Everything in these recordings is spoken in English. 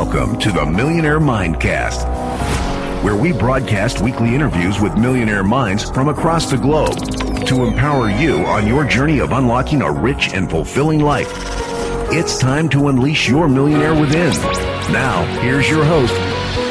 Welcome to the Millionaire Mindcast, where we broadcast weekly interviews with millionaire minds from across the globe to empower you on your journey of unlocking a rich and fulfilling life. It's time to unleash your millionaire within. Now, here's your host,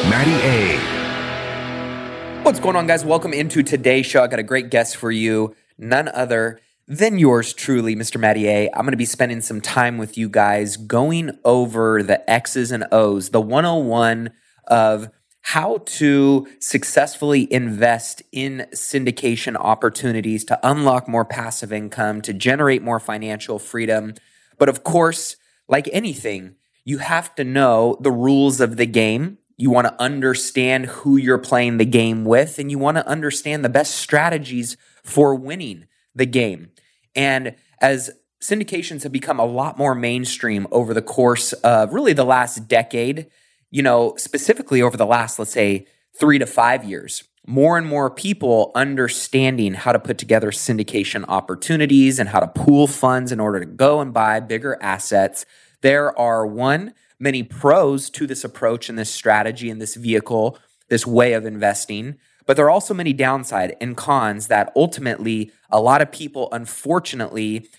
Matty A. What's going on, guys? Welcome into today's show. I got a great guest for you, none other than yours truly, Mr. Matty I'm going to be spending some time with you guys going over the X's and O's, the 101 of how to successfully invest in syndication opportunities to unlock more passive income, to generate more financial freedom. But of course, like anything, you have to know the rules of the game. You want to understand who you're playing the game with, and you want to understand the best strategies for winning the game. And as syndications have become a lot more mainstream over the course of really the last decade, you know, specifically over the last, let's say, three to five years, more and more people understanding how to put together syndication opportunities and how to pool funds in order to go and buy bigger assets. There are one, many pros to this approach and this strategy and this vehicle, this way of investing. But there are also many downside and cons that ultimately a lot of people, unfortunately,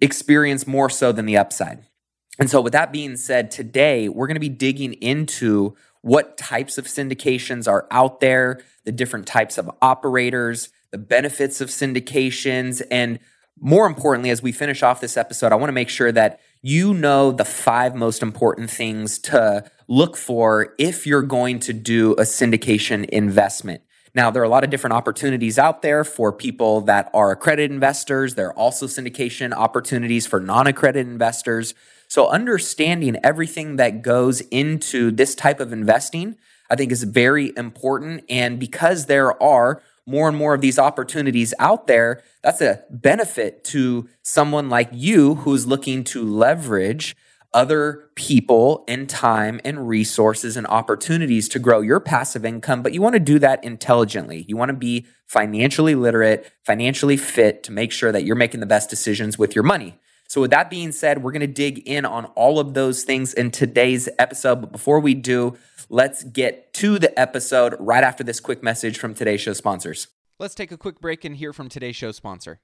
experience more so than the upside. And so, with that being said, today we're going to be digging into what types of syndications are out there, the different types of operators, the benefits of syndications, and more importantly, as we finish off this episode, I want to make sure that you know the five most important things to look for if you're going to do a syndication investment. Now, there are a lot of different opportunities out there for people that are accredited investors. There are also syndication opportunities for non accredited investors. So, understanding everything that goes into this type of investing, I think, is very important. And because there are more and more of these opportunities out there, that's a benefit to someone like you who's looking to leverage other people and time and resources and opportunities to grow your passive income, but you want to do that intelligently. You want to be financially literate, financially fit to make sure that you're making the best decisions with your money. So, with that being said, we're going to dig in on all of those things in today's episode. But before we do, let's get to the episode right after this quick message from today's show sponsors. Let's take a quick break and hear from today's show sponsor.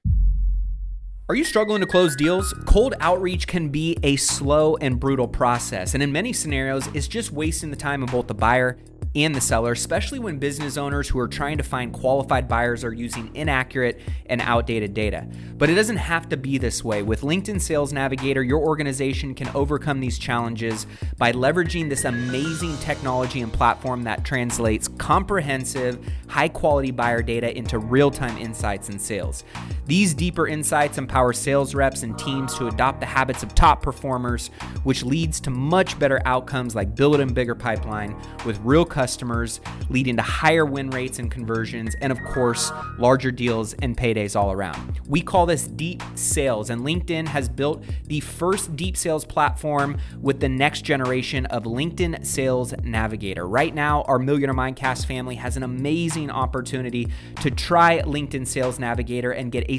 Are you struggling to close deals? Cold outreach can be a slow and brutal process, and in many scenarios, it's just wasting the time of both the buyer and the seller, especially when business owners who are trying to find qualified buyers are using inaccurate and outdated data. But it doesn't have to be this way. With LinkedIn Sales Navigator, your organization can overcome these challenges by leveraging this amazing technology and platform that translates comprehensive, high quality buyer data into real time insights and sales. These deeper insights empower sales reps and teams to adopt the habits of top performers, which leads to much better outcomes like building bigger pipeline with real customers leading to higher win rates and conversions, and of course, larger deals and paydays all around. We call this deep sales, and LinkedIn has built the first deep sales platform with the next generation of LinkedIn Sales Navigator. Right now, our Millionaire Mindcast family has an amazing opportunity to try LinkedIn Sales Navigator and get a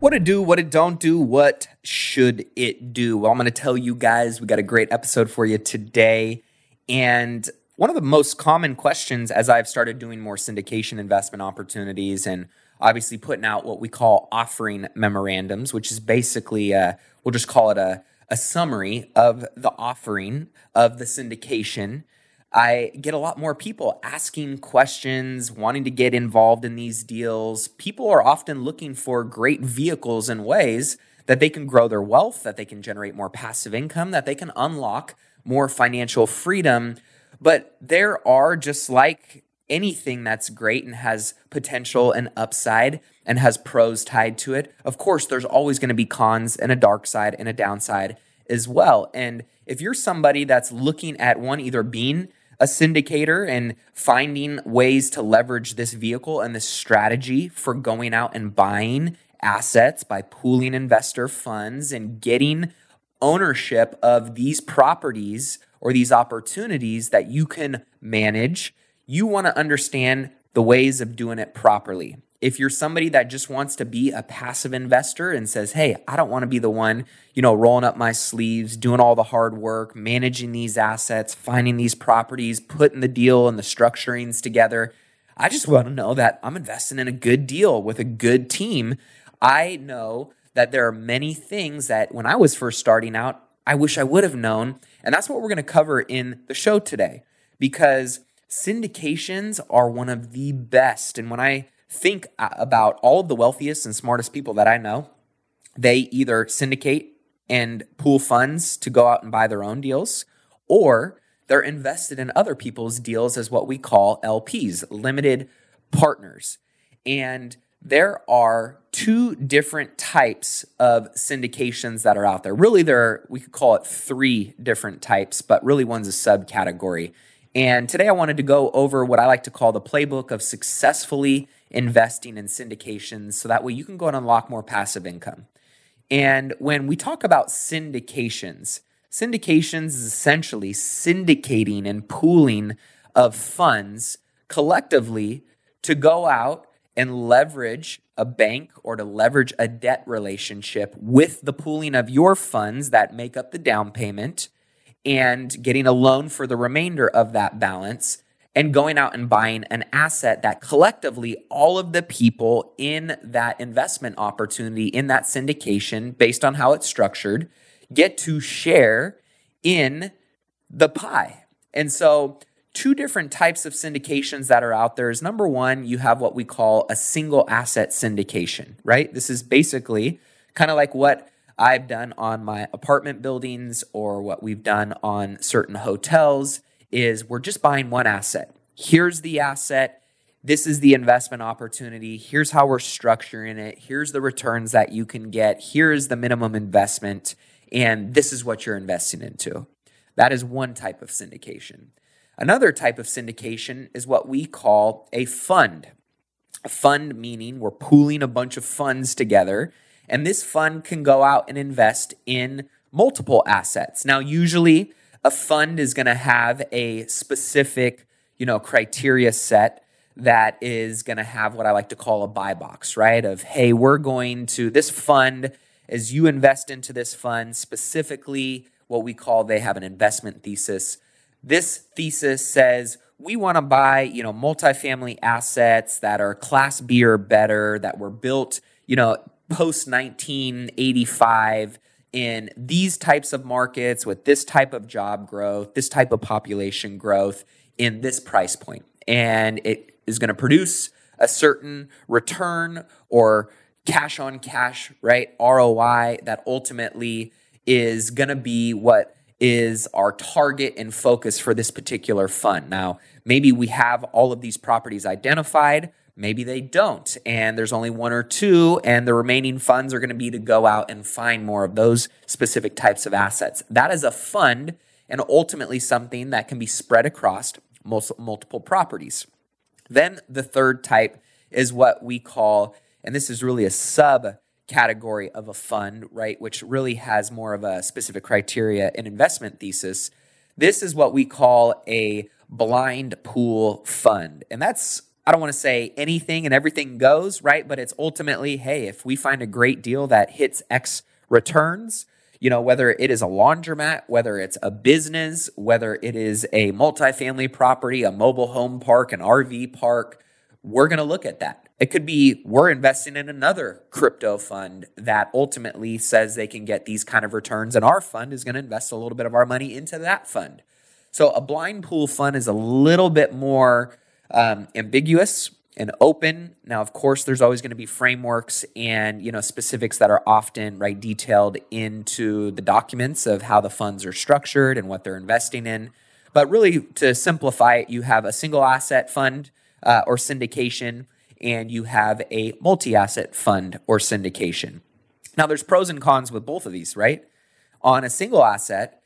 What it do, what it don't do, what should it do? Well, I'm going to tell you guys, we got a great episode for you today. And one of the most common questions as I've started doing more syndication investment opportunities and obviously putting out what we call offering memorandums, which is basically, a, we'll just call it a, a summary of the offering of the syndication I get a lot more people asking questions, wanting to get involved in these deals. People are often looking for great vehicles and ways that they can grow their wealth, that they can generate more passive income, that they can unlock more financial freedom. But there are just like anything that's great and has potential and upside and has pros tied to it. Of course, there's always going to be cons and a dark side and a downside as well. And if you're somebody that's looking at one, either being a syndicator and finding ways to leverage this vehicle and this strategy for going out and buying assets by pooling investor funds and getting ownership of these properties or these opportunities that you can manage, you want to understand the ways of doing it properly. If you're somebody that just wants to be a passive investor and says, "Hey, I don't want to be the one, you know, rolling up my sleeves, doing all the hard work, managing these assets, finding these properties, putting the deal and the structurings together. I just want to know that I'm investing in a good deal with a good team." I know that there are many things that when I was first starting out, I wish I would have known. And that's what we're going to cover in the show today because syndications are one of the best. And when I think uh, about all of the wealthiest and smartest people that I know, they either syndicate and pool funds to go out and buy their own deals, or they're invested in other people's deals as what we call LPs, limited partners. And there are two different types of syndications that are out there. Really, there are, we could call it three different types, but really one's a subcategory. And today I wanted to go over what I like to call the playbook of successfully investing in syndications so that way you can go and unlock more passive income. And when we talk about syndications, syndications is essentially syndicating and pooling of funds collectively to go out and leverage a bank or to leverage a debt relationship with the pooling of your funds that make up the down payment and getting a loan for the remainder of that balance and going out and buying an asset that collectively all of the people in that investment opportunity in that syndication based on how it's structured get to share in the pie. And so two different types of syndications that are out there is number one, you have what we call a single asset syndication, right? This is basically kind of like what I've done on my apartment buildings or what we've done on certain hotels is we're just buying one asset. Here's the asset. This is the investment opportunity. Here's how we're structuring it. Here's the returns that you can get. Here's the minimum investment. And this is what you're investing into. That is one type of syndication. Another type of syndication is what we call a fund. A fund meaning we're pooling a bunch of funds together, and this fund can go out and invest in multiple assets. Now, usually a fund is going to have a specific, you know, criteria set that is going to have what I like to call a buy box, right? Of hey, we're going to this fund as you invest into this fund specifically what we call they have an investment thesis this thesis says we want to buy, you know, multifamily assets that are class B or better that were built, you know, post 1985 in these types of markets with this type of job growth, this type of population growth in this price point. And it is going to produce a certain return or cash on cash, right? ROI that ultimately is going to be what is our target and focus for this particular fund. Now, maybe we have all of these properties identified, maybe they don't, and there's only one or two, and the remaining funds are going to be to go out and find more of those specific types of assets. That is a fund and ultimately something that can be spread across multiple properties. Then the third type is what we call, and this is really a sub category of a fund, right, which really has more of a specific criteria and investment thesis. This is what we call a blind pool fund. And that's, I don't want to say anything and everything goes, right? But it's ultimately, hey, if we find a great deal that hits X returns, you know, whether it is a laundromat, whether it's a business, whether it is a multifamily property, a mobile home park, an RV park, we're going to look at that. It could be we're investing in another crypto fund that ultimately says they can get these kind of returns, and our fund is going to invest a little bit of our money into that fund. So a blind pool fund is a little bit more um, ambiguous and open. Now, of course, there's always going to be frameworks and you know specifics that are often right detailed into the documents of how the funds are structured and what they're investing in. But really, to simplify it, you have a single asset fund uh, or syndication and you have a multi asset fund or syndication. Now, there's pros and cons with both of these, right? On a single asset,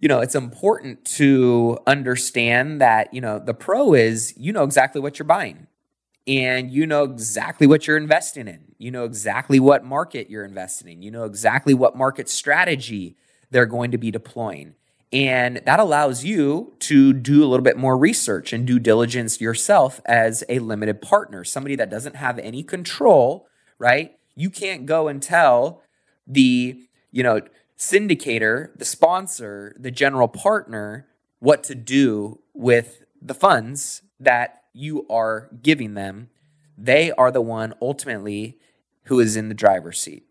you know, it's important to understand that, you know, the pro is you know exactly what you're buying and you know exactly what you're investing in. You know exactly what market you're investing in. You know exactly what market strategy they're going to be deploying. And that allows you to do a little bit more research and due diligence yourself as a limited partner, somebody that doesn't have any control, right? You can't go and tell the, you know, syndicator, the sponsor, the general partner what to do with the funds that you are giving them. They are the one ultimately who is in the driver's seat.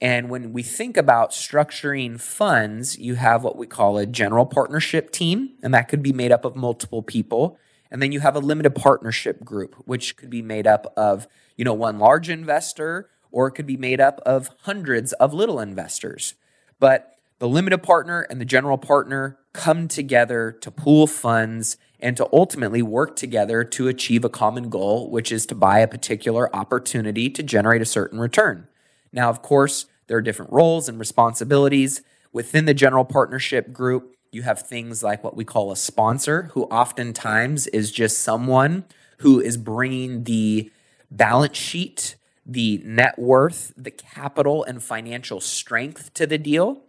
And when we think about structuring funds, you have what we call a general partnership team, and that could be made up of multiple people. And then you have a limited partnership group, which could be made up of, you know, one large investor, or it could be made up of hundreds of little investors. But the limited partner and the general partner come together to pool funds and to ultimately work together to achieve a common goal, which is to buy a particular opportunity to generate a certain return. Now, of course, there are different roles and responsibilities. Within the general partnership group, you have things like what we call a sponsor, who oftentimes is just someone who is bringing the balance sheet, the net worth, the capital, and financial strength to the deal.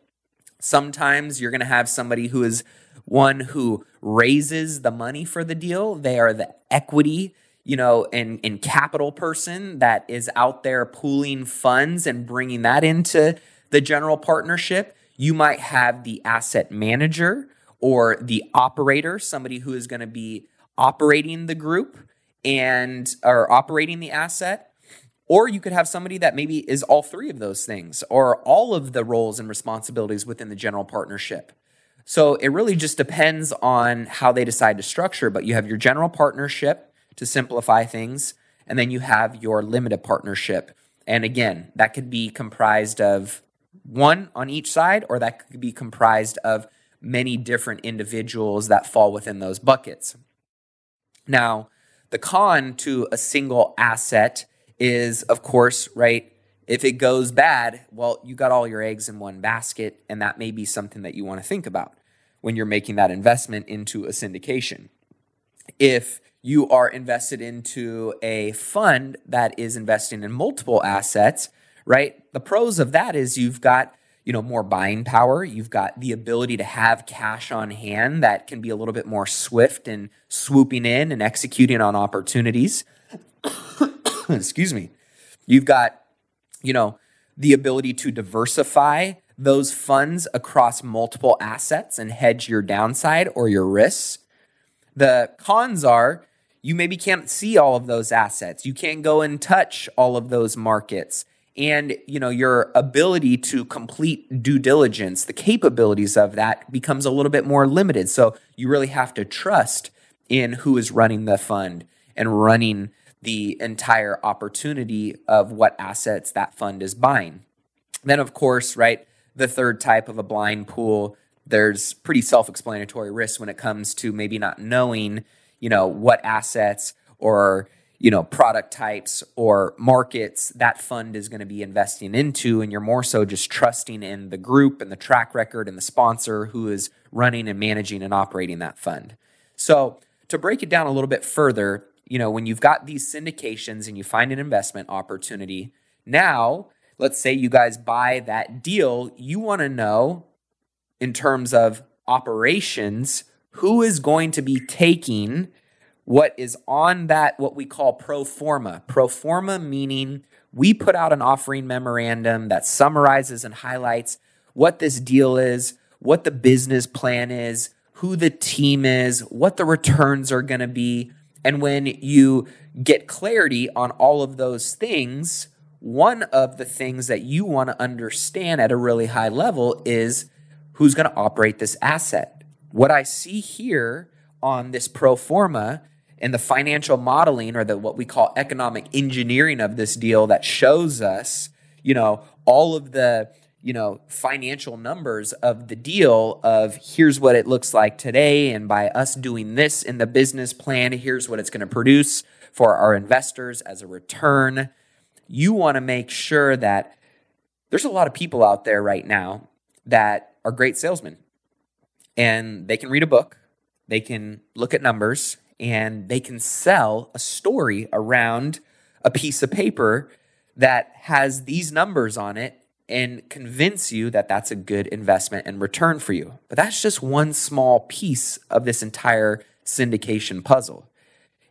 Sometimes you're going to have somebody who is one who raises the money for the deal. They are the equity you know, and, and capital person that is out there pooling funds and bringing that into the general partnership. You might have the asset manager or the operator, somebody who is going to be operating the group and or operating the asset. Or you could have somebody that maybe is all three of those things or all of the roles and responsibilities within the general partnership. So it really just depends on how they decide to structure. But you have your general partnership, to simplify things. And then you have your limited partnership. And again, that could be comprised of one on each side, or that could be comprised of many different individuals that fall within those buckets. Now, the con to a single asset is, of course, right? If it goes bad, well, you got all your eggs in one basket, and that may be something that you want to think about when you're making that investment into a syndication. If you are invested into a fund that is investing in multiple assets, right? The pros of that is you've got you know more buying power you've got the ability to have cash on hand that can be a little bit more swift and swooping in and executing on opportunities excuse me you've got you know the ability to diversify those funds across multiple assets and hedge your downside or your risks the cons are you maybe can't see all of those assets. You can't go and touch all of those markets. And you know your ability to complete due diligence, the capabilities of that becomes a little bit more limited. So you really have to trust in who is running the fund and running the entire opportunity of what assets that fund is buying. Then, of course, right, the third type of a blind pool, there's pretty self explanatory risks when it comes to maybe not knowing you know what assets or you know product types or markets that fund is going to be investing into and you're more so just trusting in the group and the track record and the sponsor who is running and managing and operating that fund so to break it down a little bit further you know when you've got these syndications and you find an investment opportunity now let's say you guys buy that deal you want to know in terms of operations who is going to be taking what is on that, what we call pro forma. Pro forma meaning we put out an offering memorandum that summarizes and highlights what this deal is, what the business plan is, who the team is, what the returns are going to be. And when you get clarity on all of those things, one of the things that you want to understand at a really high level is who's going to operate this asset. What I see here on this pro forma and the financial modeling or the what we call economic engineering of this deal that shows us, you know, all of the you know financial numbers of the deal of here's what it looks like today and by us doing this in the business plan here's what it's going to produce for our investors as a return. You want to make sure that there's a lot of people out there right now that are great salesmen and they can read a book, they can look at numbers, and they can sell a story around a piece of paper that has these numbers on it and convince you that that's a good investment and return for you. But that's just one small piece of this entire syndication puzzle.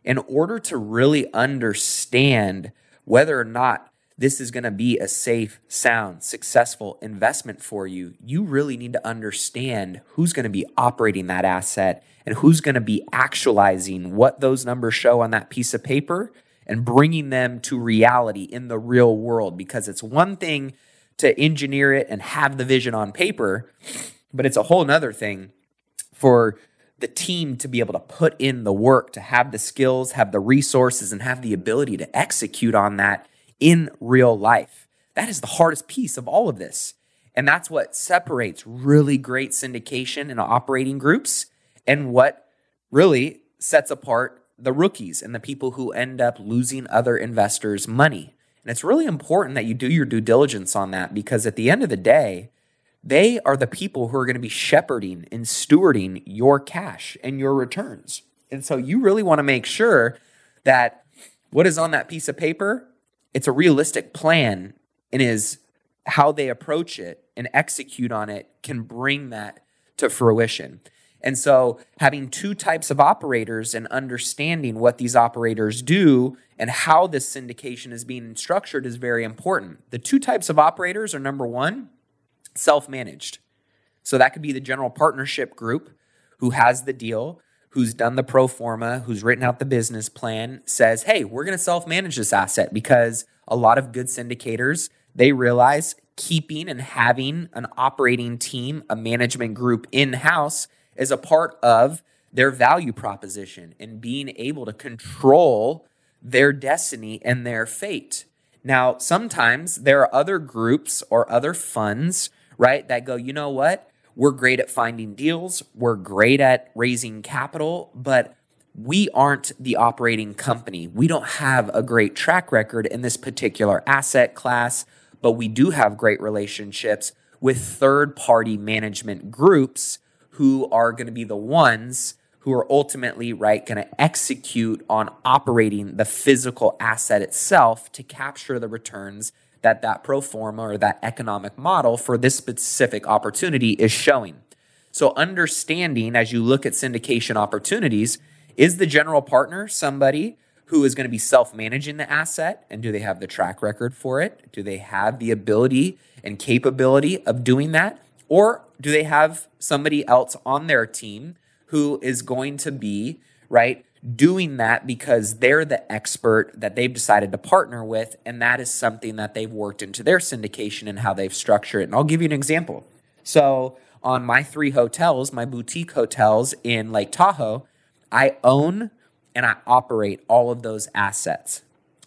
In order to really understand whether or not this is going to be a safe, sound, successful investment for you, you really need to understand who's going to be operating that asset and who's going to be actualizing what those numbers show on that piece of paper and bringing them to reality in the real world. Because it's one thing to engineer it and have the vision on paper, but it's a whole nother thing for the team to be able to put in the work, to have the skills, have the resources, and have the ability to execute on that in real life. That is the hardest piece of all of this. And that's what separates really great syndication and operating groups and what really sets apart the rookies and the people who end up losing other investors' money. And it's really important that you do your due diligence on that because at the end of the day, they are the people who are going to be shepherding and stewarding your cash and your returns. And so you really want to make sure that what is on that piece of paper, it's a realistic plan and is how they approach it and execute on it can bring that to fruition. And so, having two types of operators and understanding what these operators do and how this syndication is being structured is very important. The two types of operators are number one, self managed. So that could be the general partnership group who has the deal, who's done the pro forma, who's written out the business plan, says, hey, we're going to self manage this asset because a lot of good syndicators, they realize keeping and having an operating team, a management group in house is a part of their value proposition and being able to control their destiny and their fate. Now, sometimes there are other groups or other funds right? That go, you know what? We're great at finding deals, we're great at raising capital, but we aren't the operating company. We don't have a great track record in this particular asset class, but we do have great relationships with third party management groups who are going to be the ones who are ultimately right going to execute on operating the physical asset itself to capture the returns that that pro forma or that economic model for this specific opportunity is showing. So, understanding as you look at syndication opportunities, is the general partner somebody who is going to be self managing the asset? And do they have the track record for it? Do they have the ability and capability of doing that? Or do they have somebody else on their team who is going to be, right, doing that because they're the expert that they've decided to partner with. And that is something that they've worked into their syndication and how they've structured it. And I'll give you an example. So, on my three hotels, my boutique hotels in Lake Tahoe, I own and I operate all of those assets.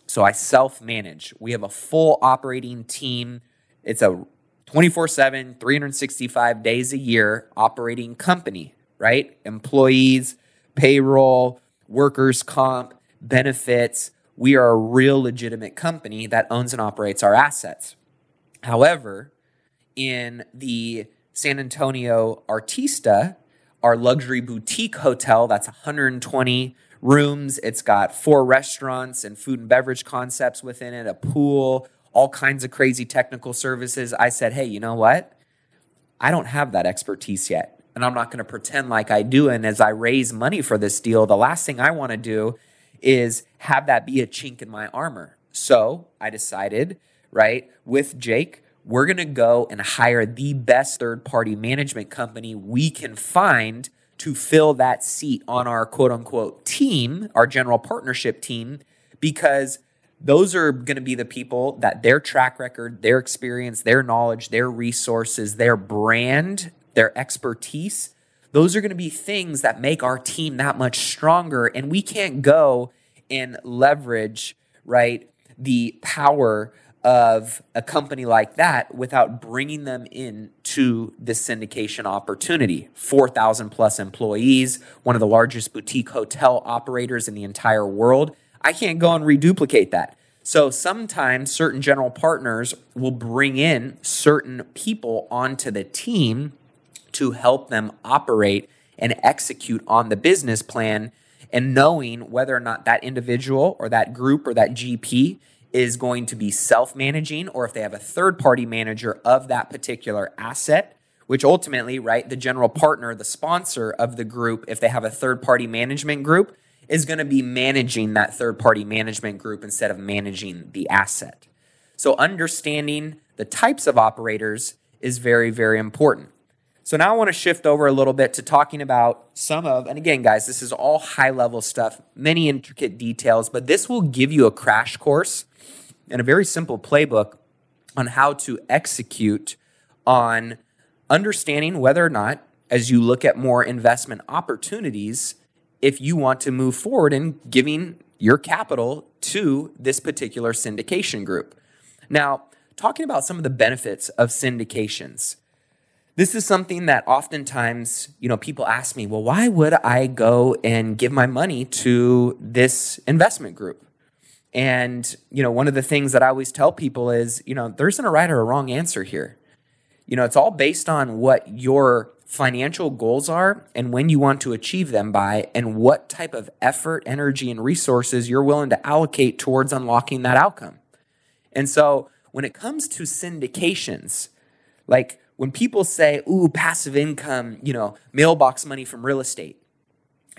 So, I self manage. We have a full operating team. It's a 24 7, 365 days a year operating company, right? Employees, payroll, workers' comp, benefits. We are a real legitimate company that owns and operates our assets. However, in the San Antonio Artista, our luxury boutique hotel that's 120 rooms, it's got four restaurants and food and beverage concepts within it, a pool, all kinds of crazy technical services. I said, hey, you know what? I don't have that expertise yet and I'm not going to pretend like I do. And as I raise money for this deal, the last thing I want to do is have that be a chink in my armor. So I decided, right, with Jake, we're going to go and hire the best third party management company we can find to fill that seat on our quote unquote team, our general partnership team, because those are going to be the people that their track record, their experience, their knowledge, their resources, their brand their expertise, those are going to be things that make our team that much stronger. And we can't go and leverage, right, the power of a company like that without bringing them in to the syndication opportunity. 4,000 plus employees, one of the largest boutique hotel operators in the entire world. I can't go and reduplicate that. So sometimes certain general partners will bring in certain people onto the team to help them operate and execute on the business plan and knowing whether or not that individual or that group or that GP is going to be self managing or if they have a third party manager of that particular asset, which ultimately, right, the general partner, the sponsor of the group, if they have a third party management group, is going to be managing that third party management group instead of managing the asset. So, understanding the types of operators is very, very important. So now I want to shift over a little bit to talking about some of, and again, guys, this is all high level stuff, many intricate details, but this will give you a crash course and a very simple playbook on how to execute on understanding whether or not, as you look at more investment opportunities, if you want to move forward in giving your capital to this particular syndication group. Now, talking about some of the benefits of syndications this is something that oftentimes, you know, people ask me, well, why would I go and give my money to this investment group? And, you know, one of the things that I always tell people is, you know, there isn't a right or a wrong answer here. You know, it's all based on what your financial goals are and when you want to achieve them by, and what type of effort, energy, and resources you're willing to allocate towards unlocking that outcome. And so when it comes to syndications, like when people say, ooh, passive income, you know, mailbox money from real estate,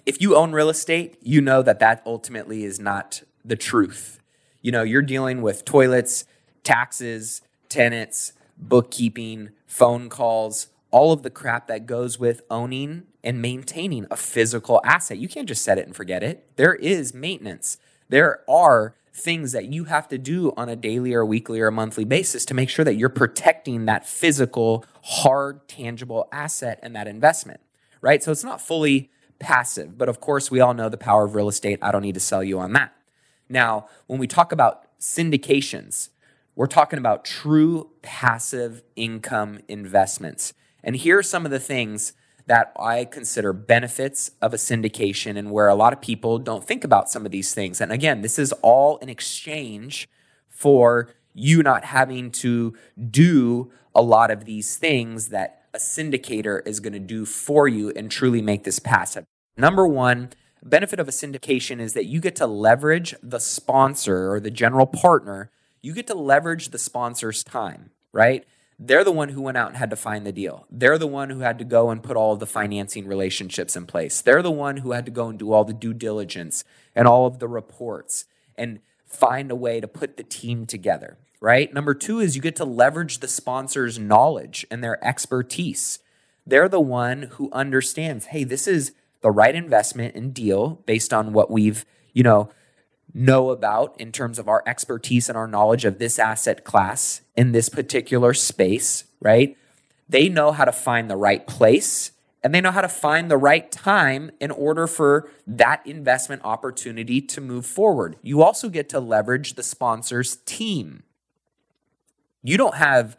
if you own real estate, you know that that ultimately is not the truth. You know, you're dealing with toilets, taxes, tenants, bookkeeping, phone calls, all of the crap that goes with owning and maintaining a physical asset. You can't just set it and forget it. There is maintenance. There are things that you have to do on a daily or weekly or monthly basis to make sure that you're protecting that physical, hard, tangible asset and that investment, right? So it's not fully passive, but of course, we all know the power of real estate. I don't need to sell you on that. Now, when we talk about syndications, we're talking about true passive income investments. And here are some of the things that I consider benefits of a syndication and where a lot of people don't think about some of these things. And again, this is all in exchange for you not having to do a lot of these things that a syndicator is going to do for you and truly make this passive. Number one, benefit of a syndication is that you get to leverage the sponsor or the general partner. You get to leverage the sponsor's time, right? They're the one who went out and had to find the deal. They're the one who had to go and put all of the financing relationships in place. They're the one who had to go and do all the due diligence and all of the reports and find a way to put the team together, right? Number two is you get to leverage the sponsor's knowledge and their expertise. They're the one who understands, hey, this is the right investment and deal based on what we've, you know, know about in terms of our expertise and our knowledge of this asset class in this particular space, right? They know how to find the right place and they know how to find the right time in order for that investment opportunity to move forward. You also get to leverage the sponsor's team. You don't have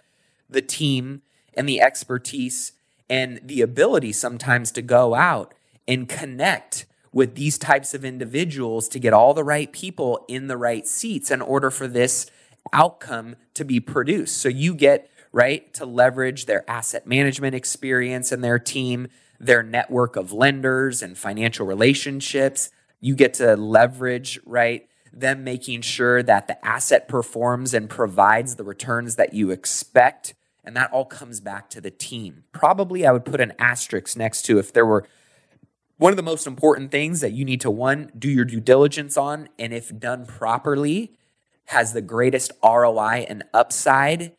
the team and the expertise and the ability sometimes to go out and connect with these types of individuals to get all the right people in the right seats in order for this outcome to be produced. So you get, right, to leverage their asset management experience and their team, their network of lenders and financial relationships. You get to leverage, right, them making sure that the asset performs and provides the returns that you expect. And that all comes back to the team. Probably I would put an asterisk next to if there were one of the most important things that you need to one do your due diligence on and if done properly has the greatest ROI and upside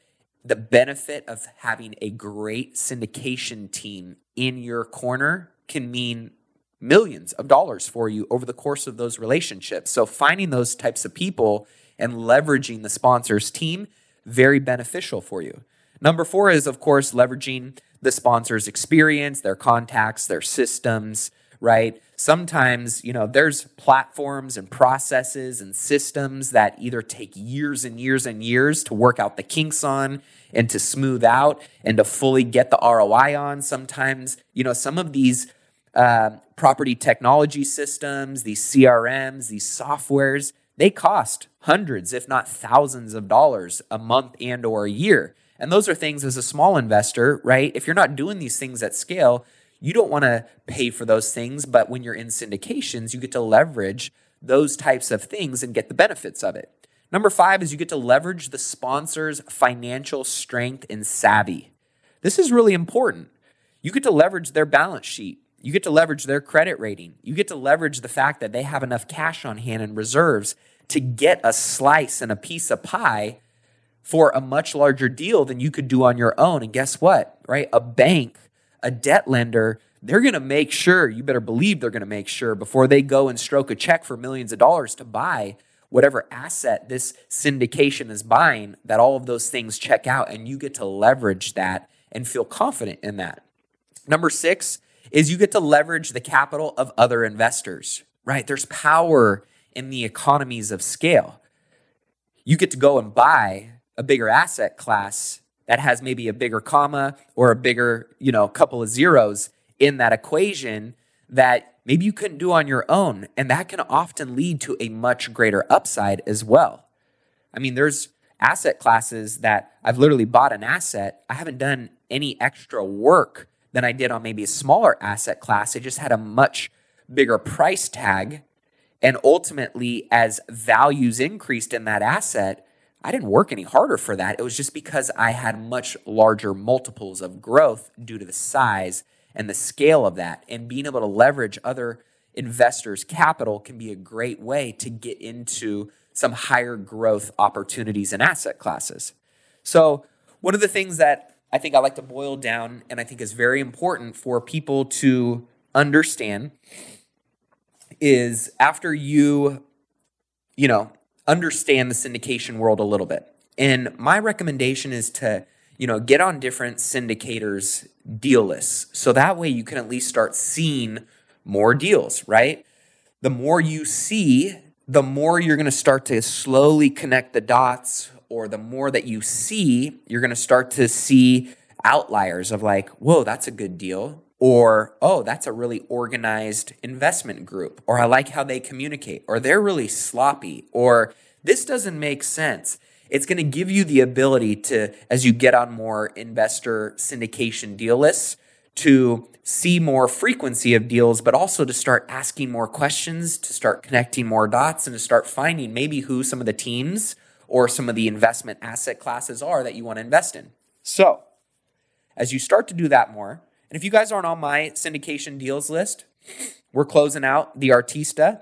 the benefit of having a great syndication team in your corner can mean millions of dollars for you over the course of those relationships. So finding those types of people and leveraging the sponsor's team very beneficial for you. Number 4 is of course leveraging the sponsor's experience their contacts their systems right? Sometimes, you know, there's platforms and processes and systems that either take years and years and years to work out the kinks on and to smooth out and to fully get the ROI on. Sometimes, you know, some of these uh, property technology systems, these CRMs, these softwares, they cost hundreds, if not thousands of dollars a month and or a year. And those are things as a small investor, right? If you're not doing these things at scale, you don't want to pay for those things. But when you're in syndications, you get to leverage those types of things and get the benefits of it. Number five is you get to leverage the sponsor's financial strength and savvy. This is really important. You get to leverage their balance sheet. You get to leverage their credit rating. You get to leverage the fact that they have enough cash on hand and reserves to get a slice and a piece of pie for a much larger deal than you could do on your own. And guess what? Right? A bank, a debt lender, they're going to make sure, you better believe they're going to make sure before they go and stroke a check for millions of dollars to buy whatever asset this syndication is buying, that all of those things check out and you get to leverage that and feel confident in that. Number six is you get to leverage the capital of other investors, right? There's power in the economies of scale. You get to go and buy a bigger asset class that has maybe a bigger comma or a bigger, you know, couple of zeros in that equation that maybe you couldn't do on your own. And that can often lead to a much greater upside as well. I mean, there's asset classes that I've literally bought an asset. I haven't done any extra work than I did on maybe a smaller asset class. It just had a much bigger price tag. And ultimately, as values increased in that asset, I didn't work any harder for that. It was just because I had much larger multiples of growth due to the size and the scale of that. And being able to leverage other investors' capital can be a great way to get into some higher growth opportunities and asset classes. So, one of the things that I think I like to boil down and I think is very important for people to understand is after you, you know, understand the syndication world a little bit. And my recommendation is to, you know, get on different syndicators' deal lists. So that way you can at least start seeing more deals, right? The more you see, the more you're going to start to slowly connect the dots or the more that you see, you're going to start to see outliers of like, whoa, that's a good deal. Or, oh, that's a really organized investment group. Or I like how they communicate. Or they're really sloppy. Or this doesn't make sense. It's going to give you the ability to, as you get on more investor syndication deal lists, to see more frequency of deals, but also to start asking more questions, to start connecting more dots, and to start finding maybe who some of the teams or some of the investment asset classes are that you want to invest in. So, as you start to do that more, and if you guys aren't on my syndication deals list, we're closing out the Artista.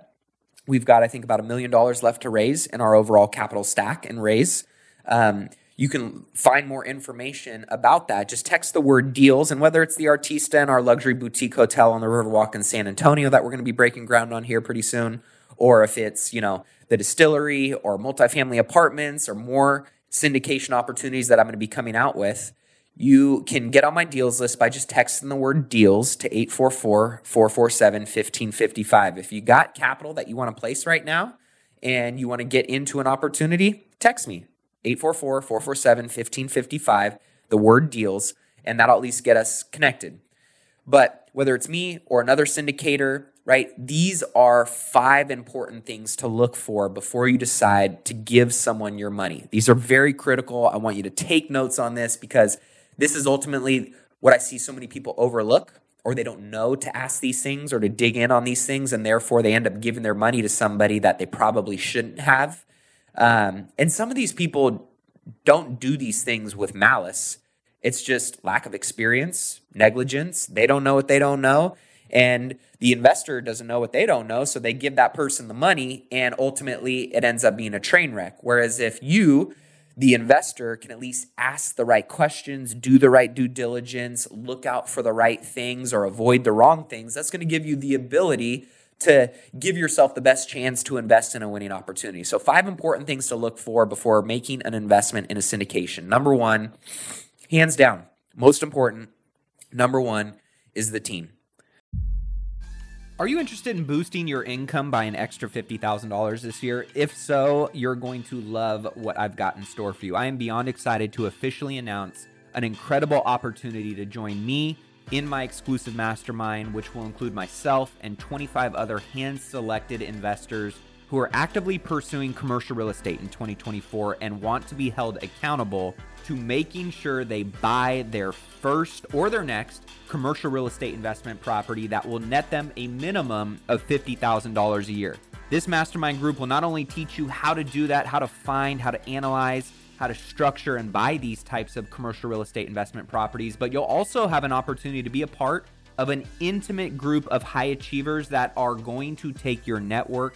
We've got, I think, about a million dollars left to raise in our overall capital stack and raise. Um, you can find more information about that. Just text the word deals, and whether it's the Artista and our luxury boutique hotel on the Riverwalk in San Antonio that we're going to be breaking ground on here pretty soon, or if it's, you know, the distillery or multifamily apartments or more syndication opportunities that I'm going to be coming out with, you can get on my deals list by just texting the word deals to 844 447 1555. If you got capital that you want to place right now and you want to get into an opportunity, text me 844 447 1555, the word deals, and that'll at least get us connected. But whether it's me or another syndicator, right, these are five important things to look for before you decide to give someone your money. These are very critical. I want you to take notes on this because this is ultimately what I see so many people overlook or they don't know to ask these things or to dig in on these things, and therefore they end up giving their money to somebody that they probably shouldn't have. Um, and some of these people don't do these things with malice. It's just lack of experience, negligence. They don't know what they don't know. And the investor doesn't know what they don't know. So they give that person the money, and ultimately it ends up being a train wreck. Whereas if you the investor can at least ask the right questions, do the right due diligence, look out for the right things or avoid the wrong things. That's going to give you the ability to give yourself the best chance to invest in a winning opportunity. So, five important things to look for before making an investment in a syndication. Number one, hands down, most important, number one is the team. Are you interested in boosting your income by an extra $50,000 this year? If so, you're going to love what I've got in store for you. I am beyond excited to officially announce an incredible opportunity to join me in my exclusive mastermind, which will include myself and 25 other hand selected investors who are actively pursuing commercial real estate in 2024 and want to be held accountable to making sure they buy their first or their next commercial real estate investment property that will net them a minimum of $50,000 a year. This mastermind group will not only teach you how to do that, how to find, how to analyze, how to structure and buy these types of commercial real estate investment properties, but you'll also have an opportunity to be a part of an intimate group of high achievers that are going to take your network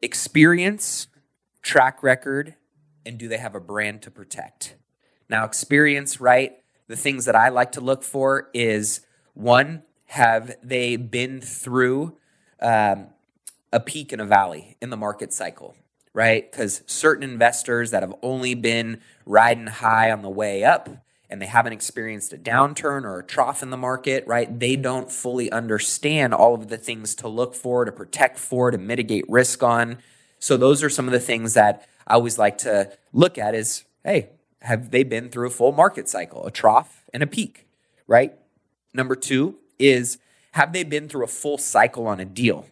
Experience, track record, and do they have a brand to protect? Now, experience, right? The things that I like to look for is one, have they been through um, a peak and a valley in the market cycle, right? Because certain investors that have only been riding high on the way up and they haven't experienced a downturn or a trough in the market, right? They don't fully understand all of the things to look for, to protect for, to mitigate risk on. So those are some of the things that I always like to look at is, hey, have they been through a full market cycle, a trough and a peak, right? Number two is have they been through a full cycle on a deal?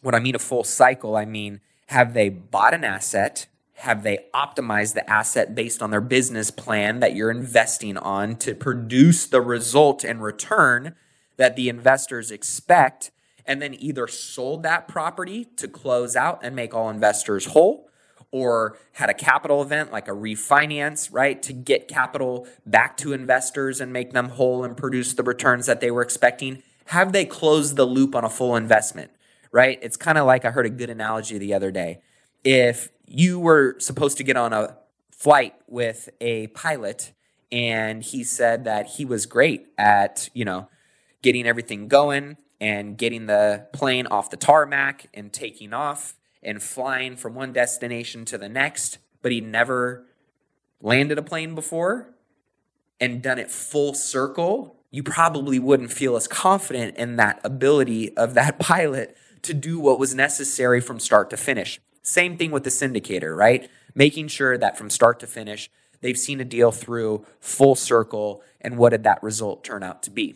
When I mean a full cycle, I mean have they bought an asset? Have they optimized the asset based on their business plan that you're investing on to produce the result and return that the investors expect? And then either sold that property to close out and make all investors whole, or had a capital event like a refinance, right, to get capital back to investors and make them whole and produce the returns that they were expecting have they closed the loop on a full investment, right? It's kind of like I heard a good analogy the other day. If you were supposed to get on a flight with a pilot and he said that he was great at, you know, getting everything going and getting the plane off the tarmac and taking off and flying from one destination to the next, but he never landed a plane before and done it full circle you probably wouldn't feel as confident in that ability of that pilot to do what was necessary from start to finish. Same thing with the syndicator, right? Making sure that from start to finish, they've seen a deal through full circle and what did that result turn out to be.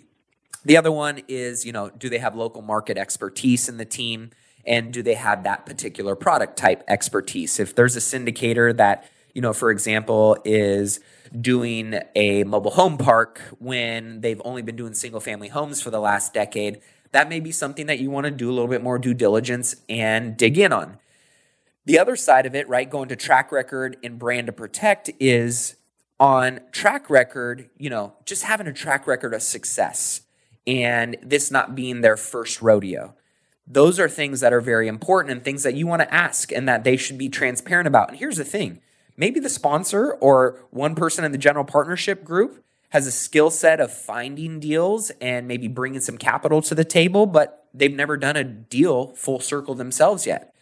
The other one is, you know, do they have local market expertise in the team? And do they have that particular product type expertise? If there's a syndicator that, you know, for example, is doing a mobile home park when they've only been doing single family homes for the last decade, that may be something that you want to do a little bit more due diligence and dig in on. The other side of it, right, going to track record and brand to protect is on track record, you know, just having a track record of success and this not being their first rodeo. Those are things that are very important and things that you want to ask and that they should be transparent about. And here's the thing maybe the sponsor or one person in the general partnership group has a skill set of finding deals and maybe bringing some capital to the table, but they've never done a deal full circle themselves yet.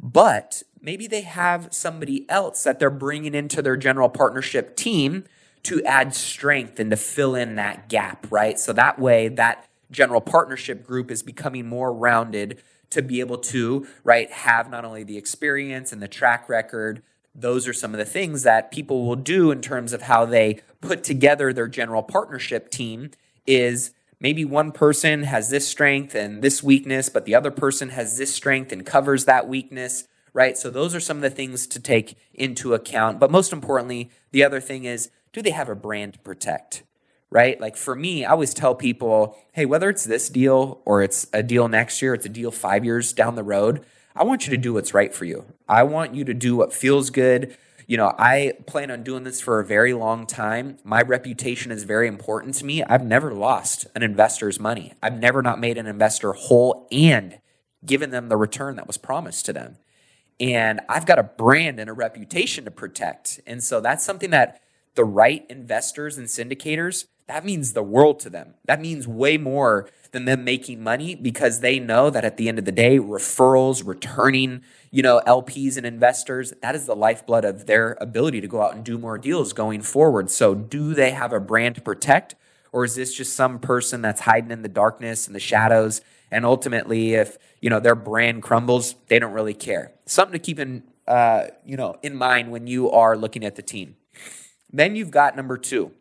But maybe they have somebody else that they're bringing into their general partnership team to add strength and to fill in that gap, right? So that way, that general partnership group is becoming more rounded to be able to, right, have not only the experience and the track record, those are some of the things that people will do in terms of how they put together their general partnership team is maybe one person has this strength and this weakness but the other person has this strength and covers that weakness right so those are some of the things to take into account but most importantly the other thing is do they have a brand to protect right like for me i always tell people hey whether it's this deal or it's a deal next year it's a deal 5 years down the road I want you to do what's right for you. I want you to do what feels good. You know, I plan on doing this for a very long time. My reputation is very important to me. I've never lost an investor's money. I've never not made an investor whole and given them the return that was promised to them. And I've got a brand and a reputation to protect. And so that's something that the right investors and syndicators, that means the world to them. That means way more than them making money because they know that at the end of the day, referrals, returning, you know, LPs and investors, that is the lifeblood of their ability to go out and do more deals going forward. So, do they have a brand to protect? Or is this just some person that's hiding in the darkness and the shadows? And ultimately, if you know their brand crumbles, they don't really care. Something to keep in uh, you know in mind when you are looking at the team. Then you've got number two.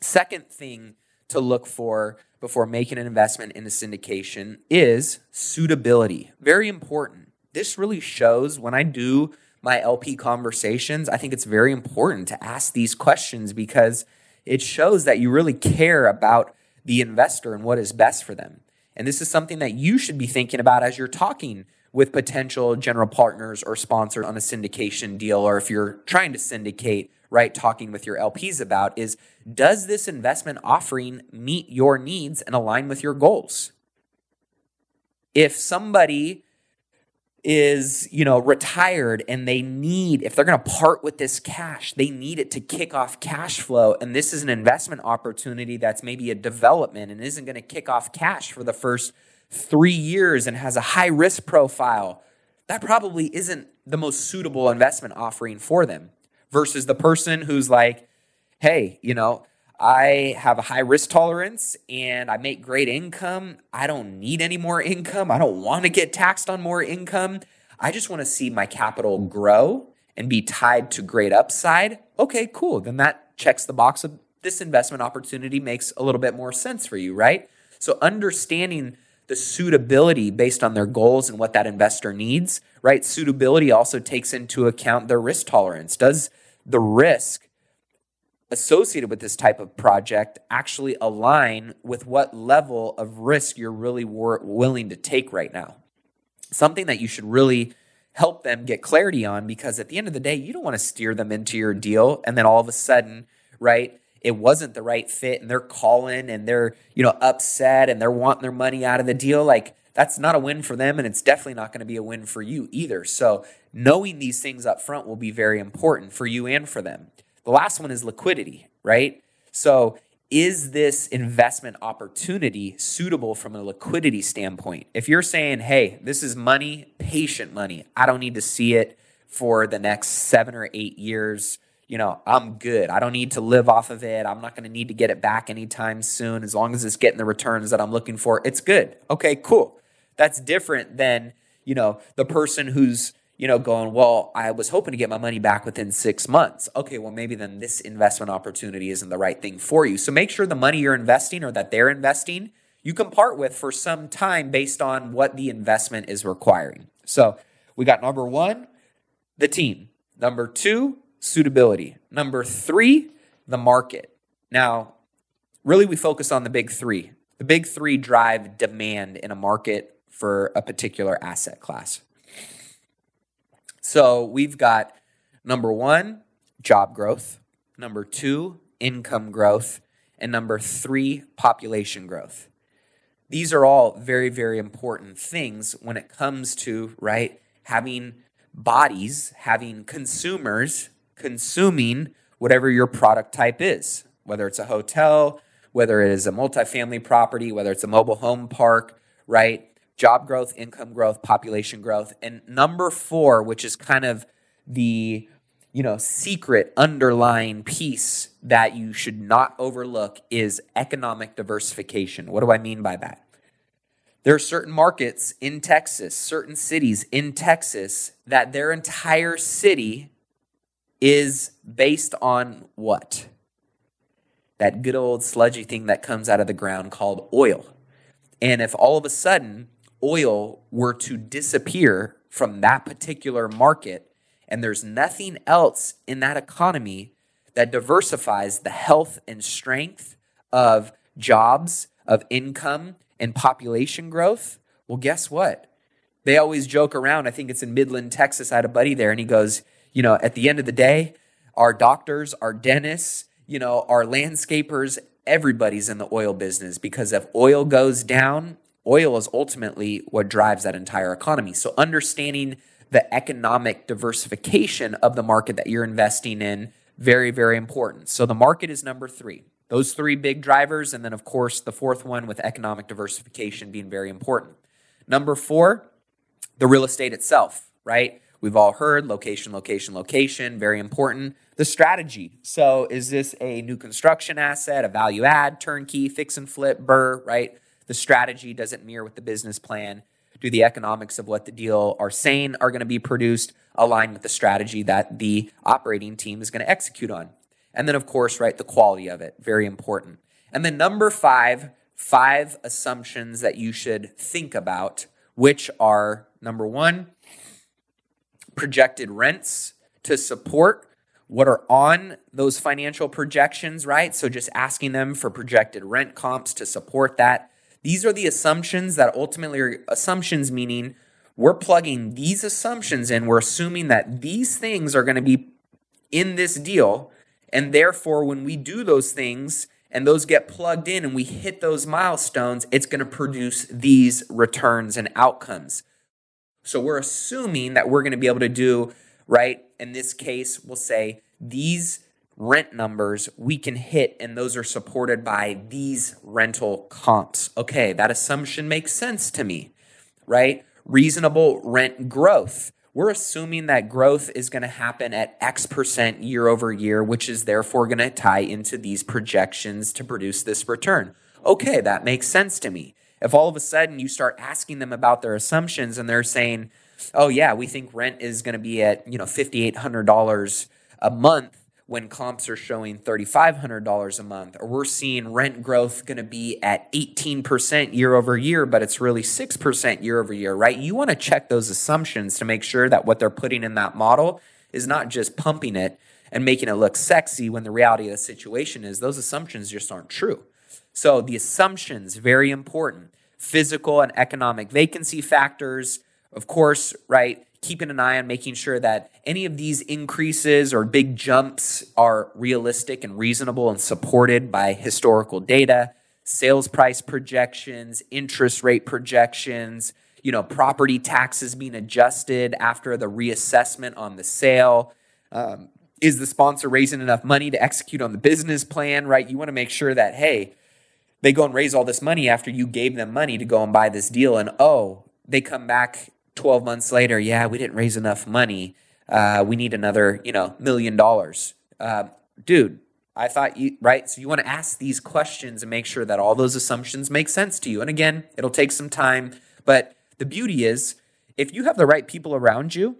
Second thing to look for before making an investment in a syndication is suitability. Very important. This really shows when I do my LP conversations, I think it's very important to ask these questions because it shows that you really care about the investor and what is best for them. And this is something that you should be thinking about as you're talking with potential general partners or sponsors on a syndication deal, or if you're trying to syndicate right, talking with your LPs about is does this investment offering meet your needs and align with your goals? If somebody is, you know, retired and they need, if they're going to part with this cash, they need it to kick off cash flow. And this is an investment opportunity that's maybe a development and isn't going to kick off cash for the first three years and has a high risk profile. That probably isn't the most suitable investment offering for them versus the person who's like, hey, you know, I have a high risk tolerance and I make great income. I don't need any more income. I don't want to get taxed on more income. I just want to see my capital grow and be tied to great upside. Okay, cool. Then that checks the box of this investment opportunity makes a little bit more sense for you, right? So understanding the suitability based on their goals and what that investor needs, right? Suitability also takes into account their risk tolerance. Does the risk associated with this type of project actually align with what level of risk you're really willing to take right now? Something that you should really help them get clarity on because at the end of the day, you don't want to steer them into your deal and then all of a sudden, right? It wasn't the right fit and they're calling and they're, you know, upset and they're wanting their money out of the deal, like that's not a win for them and it's definitely not going to be a win for you either. So, knowing these things up front will be very important for you and for them. The last one is liquidity, right? So, is this investment opportunity suitable from a liquidity standpoint? If you're saying, hey, this is money, patient money, I don't need to see it for the next seven or eight years you know, I'm good. I don't need to live off of it. I'm not going to need to get it back anytime soon. As long as it's getting the returns that I'm looking for, it's good. Okay, cool. That's different than, you know, the person who's, you know, going, well, I was hoping to get my money back within six months. Okay, well, maybe then this investment opportunity isn't the right thing for you. So make sure the money you're investing or that they're investing, you can part with for some time based on what the investment is requiring. So we got number one, the team. Number two, suitability. Number three, the market. Now, really, we focus on the big three. The big three drive demand in a market for a particular asset class. So we've got number one, job growth, number two, income growth, and number three, population growth. These are all very, very important things when it comes to, right, having bodies, having consumers consuming whatever your product type is, whether it's a hotel, whether it is a multifamily property, whether it's a mobile home park, right? Job growth, income growth, population growth. And number four, which is kind of the you know secret underlying piece that you should not overlook is economic diversification. What do I mean by that? There are certain markets in Texas, certain cities in Texas that their entire city is based on what? That good old sludgy thing that comes out of the ground called oil. And if all of a sudden oil were to disappear from that particular market and there's nothing else in that economy that diversifies the health and strength of jobs, of income, and population growth, well, guess what? They always joke around. I think it's in Midland, Texas. I had a buddy there, and he goes, you know, at the end of the day, our doctors, our dentists, you know, our landscapers, everybody's in the oil business because if oil goes down, oil is ultimately what drives that entire economy. So understanding the economic diversification of the market that you're investing in very very important. So the market is number 3. Those three big drivers and then of course the fourth one with economic diversification being very important. Number 4, the real estate itself, right? We've all heard location, location, location, very important. The strategy. So, is this a new construction asset, a value add, turnkey, fix and flip, BRRRR, right? The strategy doesn't mirror with the business plan. Do the economics of what the deal are saying are going to be produced align with the strategy that the operating team is going to execute on? And then, of course, right, the quality of it, very important. And then, number five, five assumptions that you should think about, which are number one, projected rents to support what are on those financial projections, right? So just asking them for projected rent comps to support that. These are the assumptions that ultimately are assumptions, meaning we're plugging these assumptions in. We're assuming that these things are going to be in this deal. And therefore, when we do those things and those get plugged in and we hit those milestones, it's going to produce these returns and outcomes. So we're assuming that we're going to be able to do, right? In this case, we'll say these rent numbers we can hit, and those are supported by these rental comps. Okay, that assumption makes sense to me, right? Reasonable rent growth. We're assuming that growth is going to happen at X percent year over year, which is therefore going to tie into these projections to produce this return. Okay, that makes sense to me. If all of a sudden you start asking them about their assumptions and they're saying, "Oh yeah, we think rent is going to be at, you know, $5800 a month," when comps are showing $3,500 a month, or we're seeing rent growth going to be at 18% year over year, but it's really 6% year over year, right? You want to check those assumptions to make sure that what they're putting in that model is not just pumping it and making it look sexy when the reality of the situation is those assumptions just aren't true. So the assumptions very important. Physical and economic vacancy factors, of course, right? Keeping an eye on making sure that any of these increases or big jumps are realistic and reasonable and supported by historical data, sales price projections, interest rate projections, you know, property taxes being adjusted after the reassessment on the sale. Um, is the sponsor raising enough money to execute on the business plan, right? You want to make sure that, hey, they go and raise all this money after you gave them money to go and buy this deal. And oh, they come back 12 months later. Yeah, we didn't raise enough money. Uh, we need another, you know, million dollars. Uh, dude, I thought you, right? So you want to ask these questions and make sure that all those assumptions make sense to you. And again, it'll take some time. But the beauty is, if you have the right people around you,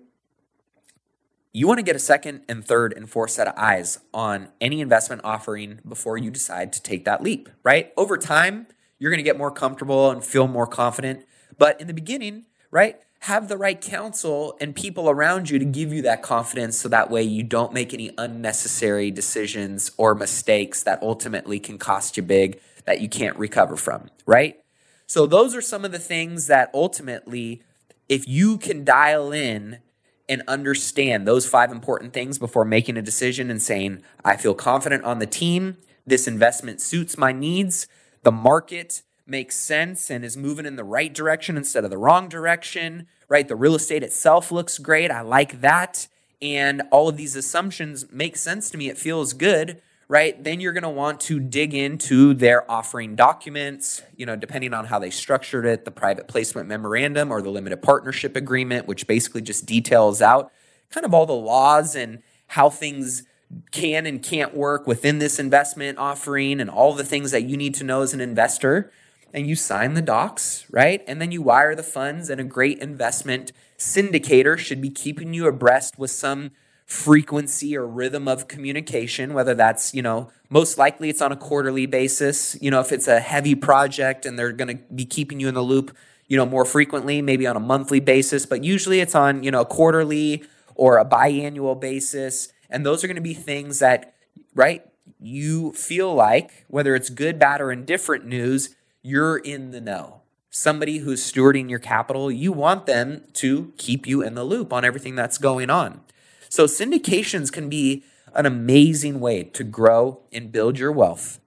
you want to get a second and third and fourth set of eyes on any investment offering before you decide to take that leap, right? Over time, you're going to get more comfortable and feel more confident. But in the beginning, right, have the right counsel and people around you to give you that confidence so that way you don't make any unnecessary decisions or mistakes that ultimately can cost you big that you can't recover from, right? So, those are some of the things that ultimately, if you can dial in and understand those five important things before making a decision and saying, I feel confident on the team, this investment suits my needs, the market makes sense and is moving in the right direction instead of the wrong direction, right? The real estate itself looks great. I like that. And all of these assumptions make sense to me. It feels good right? Then you're going to want to dig into their offering documents, you know, depending on how they structured it, the private placement memorandum or the limited partnership agreement, which basically just details out kind of all the laws and how things can and can't work within this investment offering and all the things that you need to know as an investor. And you sign the docs, right? And then you wire the funds, and a great investment syndicator should be keeping you abreast with some frequency or rhythm of communication, whether that's, you know, most likely it's on a quarterly basis. You know, if it's a heavy project and they're going to be keeping you in the loop, you know, more frequently, maybe on a monthly basis, but usually it's on, you know, a quarterly or a biannual basis. And those are going to be things that, right, you feel like, whether it's good, bad, or indifferent news, you're in the know. Somebody who's stewarding your capital, you want them to keep you in the loop on everything that's going on. So, syndications can be an amazing way to grow and build your wealth.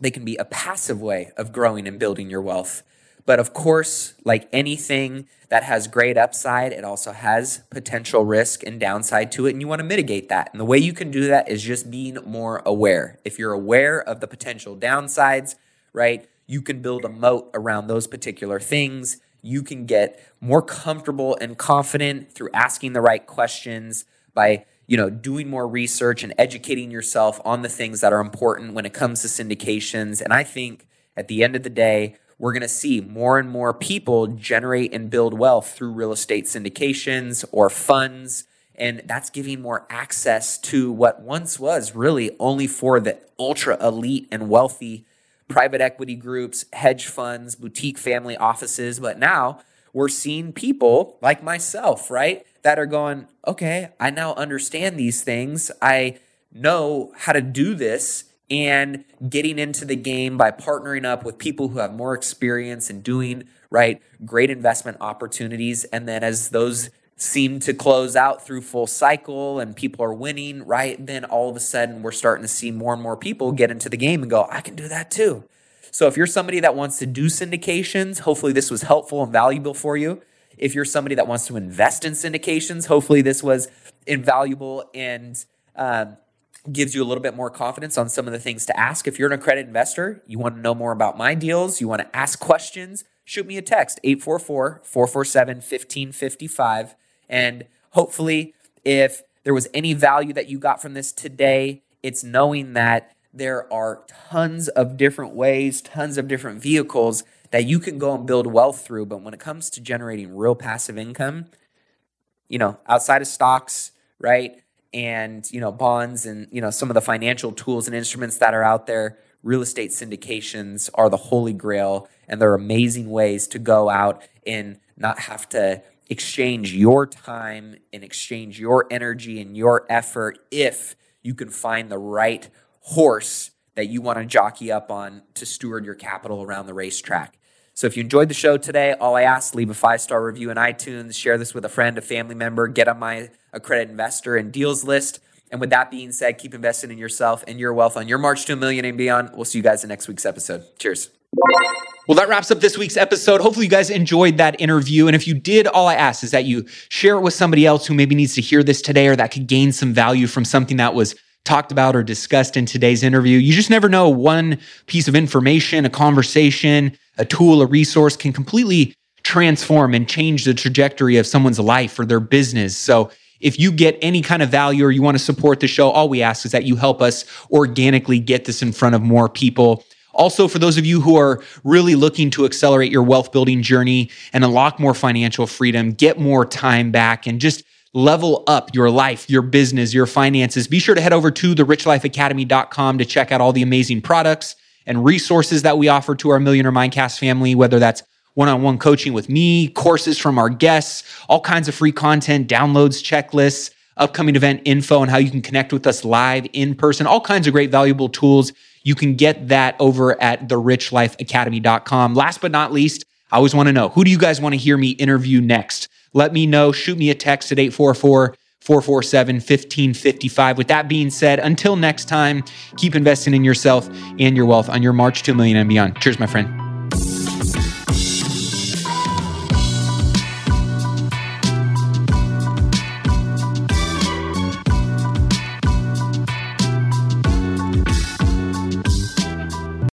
They can be a passive way of growing and building your wealth. But of course, like anything that has great upside, it also has potential risk and downside to it, and you want to mitigate that. And the way you can do that is just being more aware. If you're aware of the potential downsides, right, you can build a moat around those particular things. You can get more comfortable and confident through asking the right questions by you know doing more research and educating yourself on the things that are important when it comes to syndications and i think at the end of the day we're going to see more and more people generate and build wealth through real estate syndications or funds and that's giving more access to what once was really only for the ultra elite and wealthy private equity groups, hedge funds, boutique family offices. But now we're seeing people like myself, right? That are going, okay, I now understand these things. I know how to do this and getting into the game by partnering up with people who have more experience and doing right great investment opportunities and then as those seem to close out through full cycle and people are winning, right? Then all of a sudden we're starting to see more and more people get into the game and go, I can do that too. So if you're somebody that wants to do syndications, hopefully this was helpful and valuable for you. If you're somebody that wants to invest in syndications, hopefully this was invaluable and um, gives you a little bit more confidence on some of the things to ask. If you're an accredited investor, you want to know more about my deals, you want to ask questions, shoot me a text 844 447 1555 and hopefully, if there was any value that you got from this today, it's knowing that there are tons of different ways, tons of different vehicles that you can go and build wealth through. But when it comes to generating real passive income, you know, outside of stocks, right? And, you know, bonds and, you know, some of the financial tools and instruments that are out there, real estate syndications are the holy grail. And they're amazing ways to go out and not have to exchange your time and exchange your energy and your effort if you can find the right horse that you want to jockey up on to steward your capital around the racetrack. So if you enjoyed the show today, all I ask, leave a five star review in iTunes, share this with a friend, a family member, get on my accredited investor and deals list. And with that being said, keep investing in yourself and your wealth on your march to a million and beyond. We'll see you guys in next week's episode. Cheers. Well, that wraps up this week's episode. Hopefully, you guys enjoyed that interview. And if you did, all I ask is that you share it with somebody else who maybe needs to hear this today or that could gain some value from something that was talked about or discussed in today's interview. You just never know. One piece of information, a conversation, a tool, a resource can completely transform and change the trajectory of someone's life or their business. So, if you get any kind of value or you want to support the show, all we ask is that you help us organically get this in front of more people. Also, for those of you who are really looking to accelerate your wealth building journey and unlock more financial freedom, get more time back, and just level up your life, your business, your finances, be sure to head over to therichlifeacademy.com to check out all the amazing products and resources that we offer to our Millionaire Mindcast family, whether that's one on one coaching with me, courses from our guests, all kinds of free content, downloads, checklists, upcoming event info, and how you can connect with us live in person, all kinds of great valuable tools you can get that over at therichlifeacademy.com. Last but not least, I always want to know who do you guys want to hear me interview next? Let me know. Shoot me a text at 844 447 1555. With that being said, until next time, keep investing in yourself and your wealth on your march to a million and beyond. Cheers, my friend.